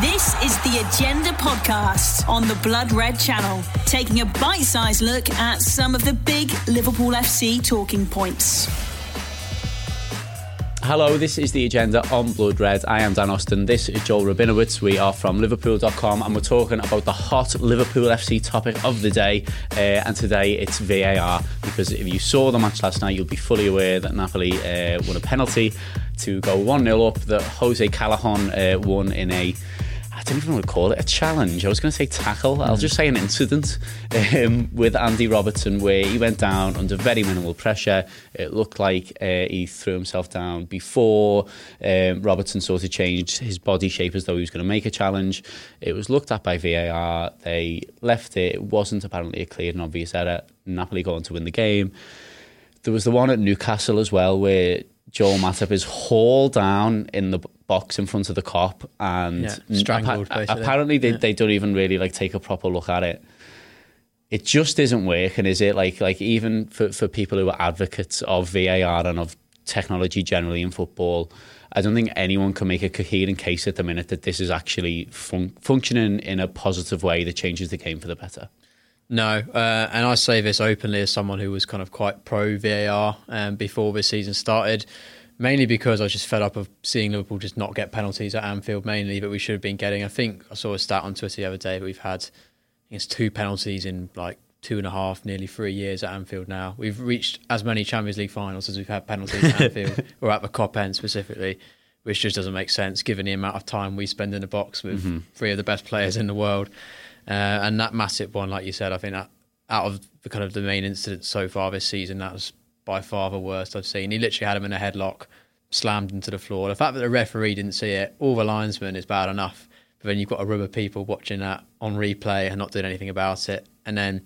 This is the Agenda podcast on the Blood Red Channel, taking a bite sized look at some of the big Liverpool FC talking points. Hello, this is the agenda on Blood Red. I am Dan Austin. This is Joel Rabinowitz. We are from Liverpool.com and we're talking about the hot Liverpool FC topic of the day. Uh, and today it's VAR because if you saw the match last night, you'll be fully aware that Napoli uh, won a penalty to go 1 0 up, that Jose Callejón uh, won in a I don't even want to call it a challenge. I was going to say tackle. I'll just say an incident um, with Andy Robertson where he went down under very minimal pressure. It looked like uh, he threw himself down before um, Robertson sort of changed his body shape as though he was going to make a challenge. It was looked at by VAR. They left it. It wasn't apparently a clear and obvious error. Napoli going to win the game. There was the one at Newcastle as well where Joel Matip is hauled down in the box in front of the Kop and Yeah, strangled, appa- basically. apparently they, Yeah. they don't even really like take a proper look at it it just isn't working is it like like even for, for people who are advocates of VAR and of technology generally in football I don't think anyone can make a coherent case at the minute that this is actually fun- functioning in a positive way that changes the game for the better No, uh, and I say this openly as someone who was kind of quite pro VAR um, before this season started, mainly because I was just fed up of seeing Liverpool just not get penalties at Anfield, mainly that we should have been getting. I think I saw a stat on Twitter the other day that we've had, I think it's two penalties in like two and a half, nearly three years at Anfield now. We've reached as many Champions League finals as we've had penalties at Anfield, or at the Kop end specifically, which just doesn't make sense given the amount of time we spend in the box with three of the best players in the world. Uh, and that massive one, like you said, I think that out of the kind of the main incidents so far this season, that was by far the worst I've seen. He literally had him in a headlock, slammed into the floor. The fact that the referee didn't see it, all the linesmen is bad enough. But then you've got a room of people watching that on replay and not doing anything about it. And then,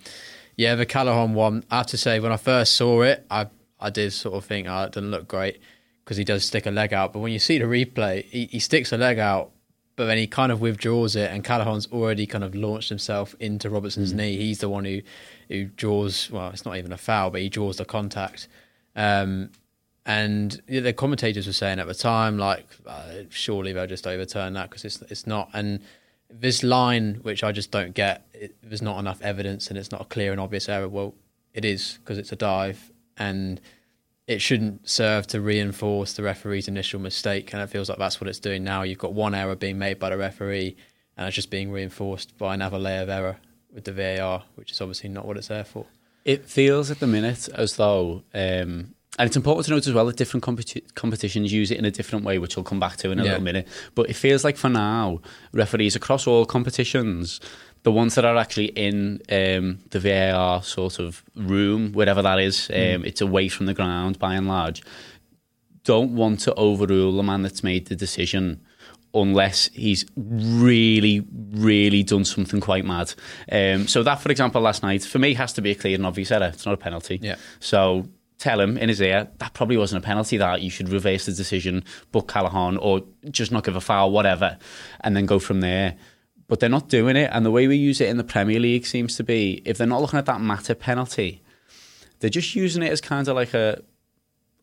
yeah, the Callejón one, I have to say, when I first saw it, I I did sort of think, oh, it doesn't look great because he does stick a leg out. But when you see the replay, he, he sticks a leg out, but then he kind of withdraws it, and Callejón's already kind of launched himself into Robertson's knee. He's the one who who draws. Well, it's not even a foul, but he draws the contact. Um, and the commentators were saying at the time, like, uh, surely they'll just overturn that because it's it's not. And this line, which I just don't get, it, there's not enough evidence, and it's not a clear and obvious error. Well, it is because it's a dive, and it shouldn't serve to reinforce the referee's initial mistake. And it feels like that's what it's doing now. You've got one error being made by the referee, and it's just being reinforced by another layer of error with the VAR, which is obviously not what it's there for. It feels at the minute as though, um, and it's important to note as well that different competi- competitions use it in a different way, which we'll come back to in a Yeah. little minute. But it feels like for now, referees across all competitions, the ones that are actually in um, the VAR sort of room, whatever that is, um, it's away from the ground by and large, don't want to overrule the man that's made the decision unless he's really, really done something quite mad. Um, so that, for example, last night, for me, has to be a clear and obvious error. It's not a penalty. Yeah. So tell him in his ear, that probably wasn't a penalty, that you should reverse the decision, book Callejón, or just not give a foul, whatever, and then go from there. But they're not doing it. And the way we use it in the Premier League seems to be, if they're not looking at that matter penalty, they're just using it as kind of like a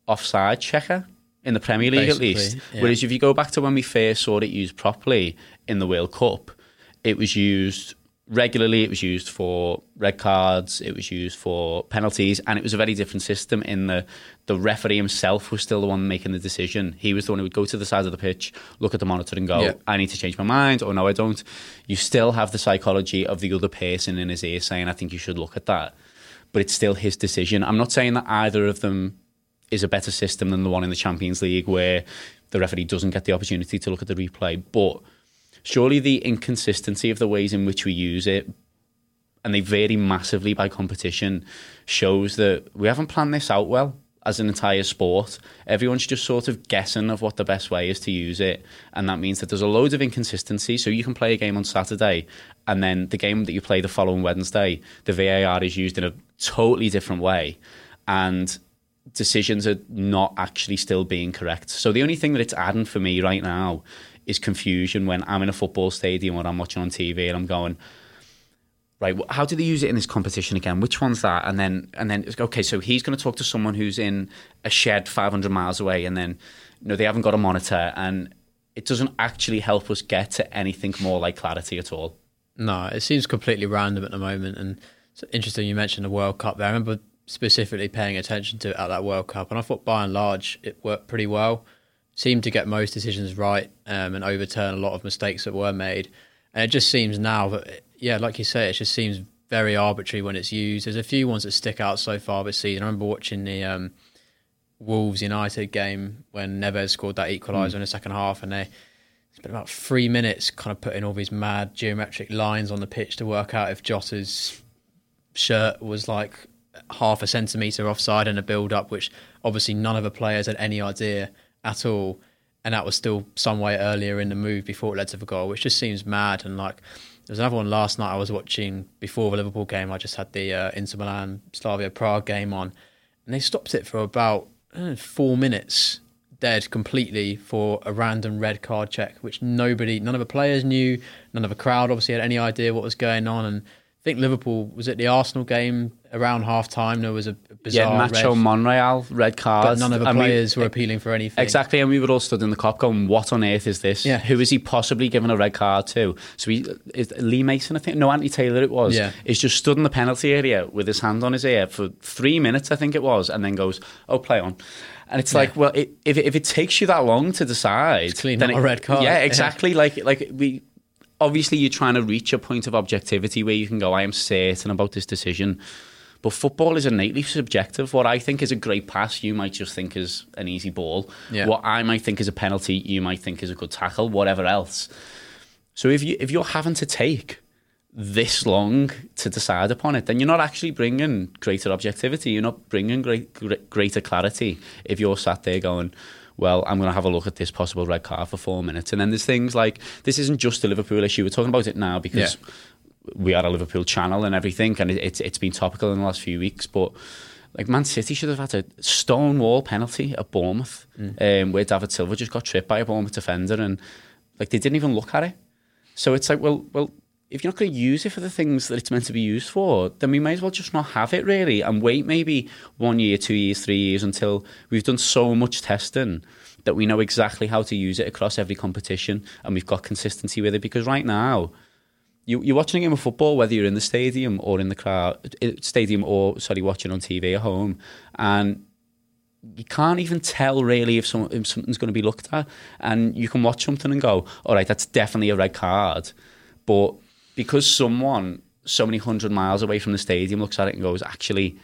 offside checker in the Premier League Basically, at least. yeah. Whereas if you go back to when we first saw it used properly in the World Cup, it was used regularly, it was used for red cards, it was used for penalties, and it was a very different system in the the referee himself was still the one making the decision. He was the one who would go to the side of the pitch, look at the monitor and go, Yeah. I need to change my mind, or no, I don't. You still have the psychology of the other person in his ear saying, I think you should look at that. But it's still his decision. I'm not saying that either of them is a better system than the one in the Champions League where the referee doesn't get the opportunity to look at the replay. But surely the inconsistency of the ways in which we use it, and they vary massively by competition, shows that we haven't planned this out well as an entire sport. Everyone's just sort of guessing of what the best way is to use it. And that means that there's a load of inconsistency. So you can play a game on Saturday and then the game that you play the following Wednesday, the VAR is used in a totally different way. And decisions are not actually still being correct. So the only thing that it's adding for me right now is confusion when I'm in a football stadium or I'm watching on TV and I'm going, right, how do they use it in this competition again? Which one's that? And then, and then, okay, so he's going to talk to someone who's in a shed 500 miles away, and then, you know, they haven't got a monitor, and it doesn't actually help us get to anything more like clarity at all. No, it seems completely random at the moment. And it's interesting you mentioned the World Cup there. I remember specifically paying attention to it at that World Cup, and I thought by and large it worked pretty well. Seemed to get most decisions right um, and overturn a lot of mistakes that were made. And it just seems now that, yeah, like you say, it just seems very arbitrary when it's used. There's a few ones that stick out so far this season. I remember watching the um, Wolves United game when Neves scored that equaliser mm. in the second half, and they spent about three minutes kind of putting all these mad geometric lines on the pitch to work out if Jota's shirt was like half a centimetre offside in a build up, which obviously none of the players had any idea at all. And that was still some way earlier in the move before it led to the goal, which just seems mad. And like, there's another one last night I was watching before the Liverpool game. I just had the uh, Inter Milan Slavia Prague game on, and they stopped it for about know, four minutes dead completely for a random red card check, which nobody, none of the players knew, none of the crowd obviously had any idea what was going on, and I think Liverpool was at the Arsenal game around half time. There was a bizarre yeah, Nacho red, Monreal red card, but none of the players we, were appealing for anything. Exactly, and we were all stood in the Kop going, "What on earth is this? Yeah. Who is he possibly given a red card to?" So he, is Lee Mason, I think, no, Anthony Taylor, it was. Yeah. is just stood in the penalty area with his hand on his ear for three minutes, I think it was, and then goes, "Oh, play on." And it's yeah. like, well, it, if it, if it takes you that long to decide, it's clearly not it, a red card. Yeah, exactly. Yeah. Like like we obviously you're trying to reach a point of objectivity where you can go, I am certain about this decision. But football is innately subjective. What I think is a great pass, you might just think is an easy ball. Yeah. What I might think is a penalty, you might think is a good tackle, whatever else. So if you if you're having to take this long to decide upon it, then you're not actually bringing greater objectivity. You're not bringing great, greater clarity if you're sat there going, well, I'm going to have a look at this possible red card for four minutes. And then there's things like this isn't just a Liverpool issue. We're talking about it now because yeah. We are a Liverpool channel and everything, and it, it's it's been topical in the last few weeks. But like Man City should have had a stonewall penalty at Bournemouth, mm. um, where David Silva just got tripped by a Bournemouth defender, and like they didn't even look at it. So it's like, well, well, if you're not going to use it for the things that it's meant to be used for, then we may as well just not have it really and wait maybe one year, two years, three years until we've done so much testing that we know exactly how to use it across every competition and we've got consistency with it. Because right now, you, you're watching a game of football, whether you're in the stadium or in the crowd, eh, stadium or sorry, watching on TV at home, and you can't even tell really if, some, if something's going to be looked at. And you can watch something and go, all right, that's definitely a red card. But because someone so many hundred miles away from the stadium looks at it and goes, actually,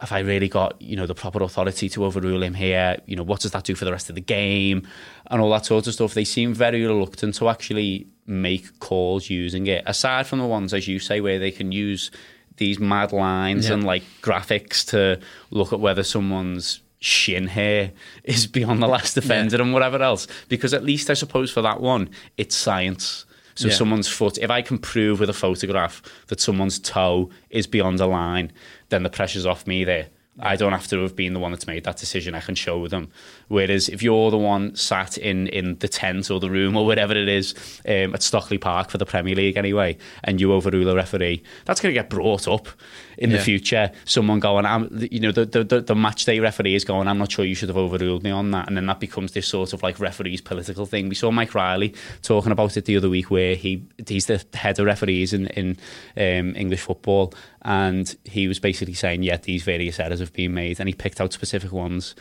have I really got you know the proper authority to overrule him here? You know, what does that do for the rest of the game and all that sort of stuff? They seem very reluctant to actually make calls using it. Aside from the ones, as you say, where they can use these mad lines yeah. and like graphics to look at whether someone's shin hair is beyond the last defender yeah. and whatever else. Because at least I suppose for that one, it's science so yeah. someone's foot, if I can prove with a photograph that someone's toe is beyond a line, then the pressure's off me there. I don't have to have been the one that's made that decision. I can show them. Whereas if you're the one sat in, in the tent or the room or whatever it is um, at Stockley Park for the Premier League anyway, and you overrule a referee, that's going to get brought up in yeah. the future. Someone going, I'm, you know, the, the, the match day referee is going, I'm not sure you should have overruled me on that. And then that becomes this sort of like referees political thing. We saw Mike Riley talking about it the other week where he he's the head of referees in, in um, English football. And he was basically saying, yeah, these various errors have been made. And he picked out specific ones.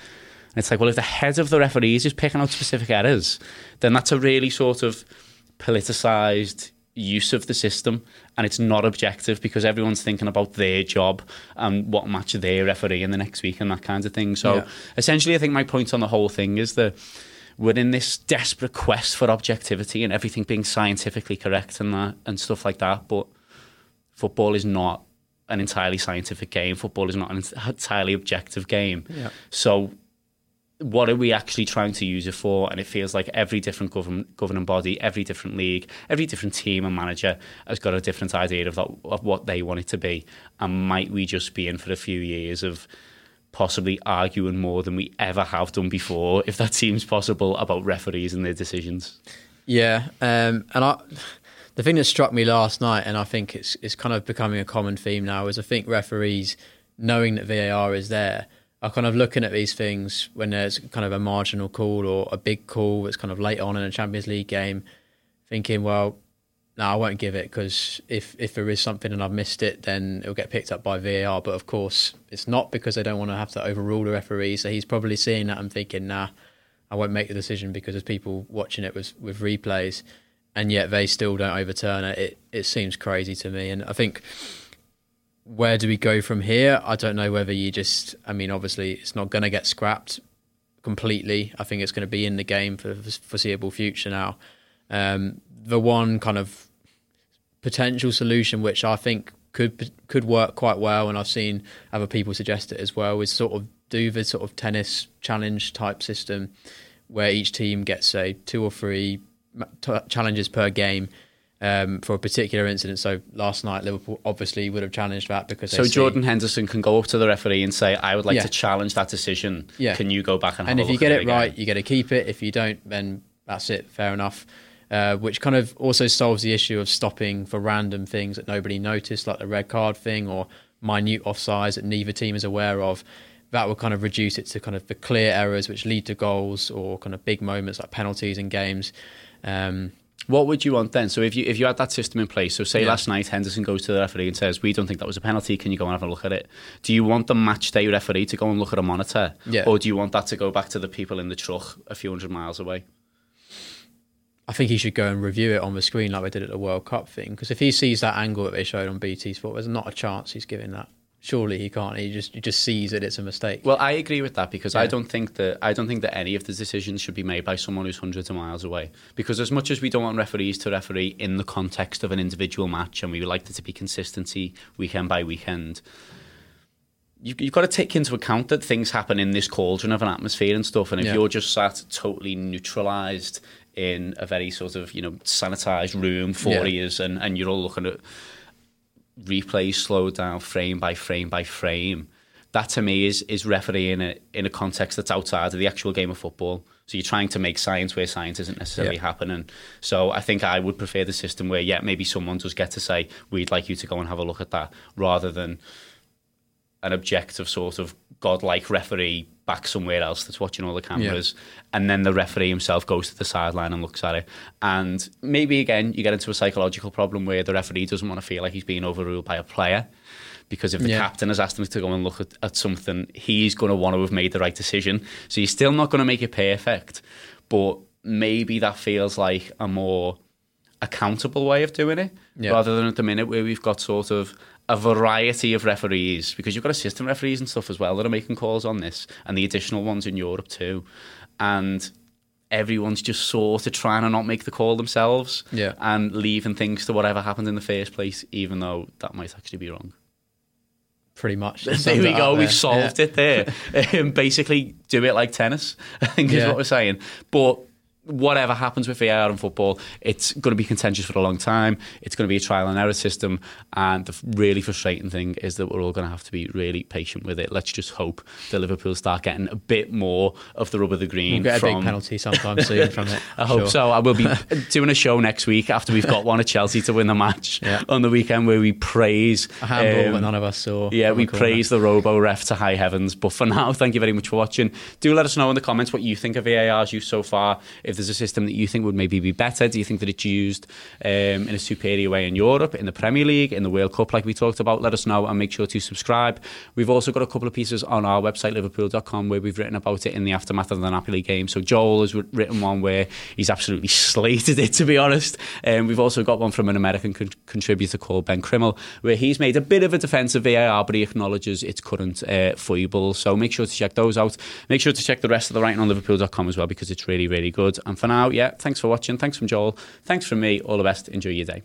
And it's like, well, if the head of the referees is picking out specific errors, then that's a really sort of politicised use of the system and it's not objective because everyone's thinking about their job and what match they're refereeing the next week and that kind of thing. So yeah. essentially, I think my point on the whole thing is that we're in this desperate quest for objectivity and everything being scientifically correct and that and stuff like that. But football is not an entirely scientific game. Football is not an entirely objective game. Yeah. So what are we actually trying to use it for? And it feels like every different govern- governing body, every different league, every different team and manager has got a different idea of, that, of what they want it to be. And might we just be in for a few years of possibly arguing more than we ever have done before, if that seems possible, about referees and their decisions? Yeah, um, and I, the thing that struck me last night, and I think it's it's kind of becoming a common theme now, is I think referees knowing that VAR is there are kind of looking at these things when there's kind of a marginal call or a big call that's kind of late on in a Champions League game, thinking, well, no, I won't give it because if, if there is something and I've missed it, then it'll get picked up by VAR. But of course, it's not because they don't want to have to overrule the referee. So he's probably seeing that and thinking, nah, I won't make the decision because there's people watching it with, with replays. And yet they still don't overturn it. It, it seems crazy to me. And I think where do we go from here? I don't know whether you just, I mean, obviously it's not going to get scrapped completely. I think it's going to be in the game for the foreseeable future now. Um, the one kind of potential solution, which I think could could work quite well, and I've seen other people suggest it as well, is sort of do the sort of tennis challenge type system, where each team gets say two or three challenges per game. Um, for a particular incident. So last night, Liverpool obviously would have challenged that because. So Jordan. Henderson can go up to the referee and say, "I would like yeah. to challenge that decision. Yeah. Can you go back and?" And if you get it, it right, you get to keep it. If you don't, then that's it. Fair enough uh, which kind of also solves the issue of stopping for random things that nobody noticed, like the red card thing or minute offsides that neither team is aware of. That will kind of reduce it to kind of the clear errors which lead to goals or kind of big moments like penalties in games. Um, what would you want then? So if you if you had that system in place, so say yeah. last night Henderson goes to the referee and says, "We don't think that was a penalty. Can you go and have a look at it?" Do you want the match day referee to go and look at a monitor, yeah. or do you want that to go back to the people in the truck a few hundred miles away? I think he should go and review it on the screen like we did at the World Cup thing. Because if he sees that angle that they showed on BT Sport, there's not a chance he's giving that. Surely he can't. He just he just sees that it's a mistake. Well, I agree with that because yeah. I don't think that I don't think that any of the decisions should be made by someone who's hundreds of miles away. Because as much as we don't want referees to referee in the context of an individual match, and we would like there to be consistency weekend by weekend, you've, you've got to take into account that things happen in this cauldron of an atmosphere and stuff. And if yeah. you're just sat totally neutralised in a very sort of you know sanitized room for yeah. years, and and you're all looking at replays slowed down frame by frame by frame. That to me is is refereeing in a, in a context that's outside of the actual game of football. So you're trying to make science where science isn't necessarily yeah. happening. So I think I would prefer the system where yeah maybe someone does get to say we'd like you to go and have a look at that rather than an objective sort of godlike referee back somewhere else that's watching all the cameras yeah. and then the referee himself goes to the sideline and looks at it and maybe again you get into a psychological problem where the referee doesn't want to feel like he's being overruled by a player because if the yeah. captain has asked him to go and look at, at something he's going to want to have made the right decision so you're still not going to make it perfect but maybe that feels like a more accountable way of doing it yeah. rather than at the minute where we've got sort of a variety of referees because you've got assistant referees and stuff as well that are making calls on this, and the additional ones in Europe too, and everyone's just sort of trying to not make the call themselves, yeah. and leaving things to whatever happened in the first place, even though that might actually be wrong. Pretty much. There we go. We've solved yeah. it there. um, basically, do it like tennis. I think is what we're saying. But whatever happens with VAR in football, it's going to be contentious for a long time. It's going to be a trial and error system. And the really frustrating thing is that we're all going to have to be really patient with it. Let's just hope that Liverpool start getting a bit more of the rub of the green. We'll get from... a big penalty sometime soon from it. I hope so. I will be doing a show next week after we've got one at Chelsea to win the match yeah. on the weekend where we praise a handball um, that none of us saw. Yeah, we praise the robo ref to high heavens. But for now, thank you very much for watching. Do let us know in the comments what you think of VAR's use so far. If there's a system that you think would maybe be better? Do you think that it's used um, in a superior way in Europe, in the Premier League, in the World Cup, like we talked about? Let us know and make sure to subscribe. We've also got a couple of pieces on our website, liverpool.com, where we've written about it in the aftermath of the Napoli game. So Joel has written one where he's absolutely slated it, to be honest. And um, we've also got one from an American con- contributor called Ben Krimmel, where he's made a bit of a defence of VAR, but he acknowledges its current uh, foibles. So make sure to check those out. Make sure to check the rest of the writing on liverpool.com as well, because it's really, really good. And for now, yeah, thanks for watching. Thanks from Joel. Thanks from me. All the best. Enjoy your day.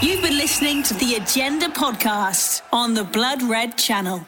You've been listening to the Agenda podcast on the Blood Red Channel.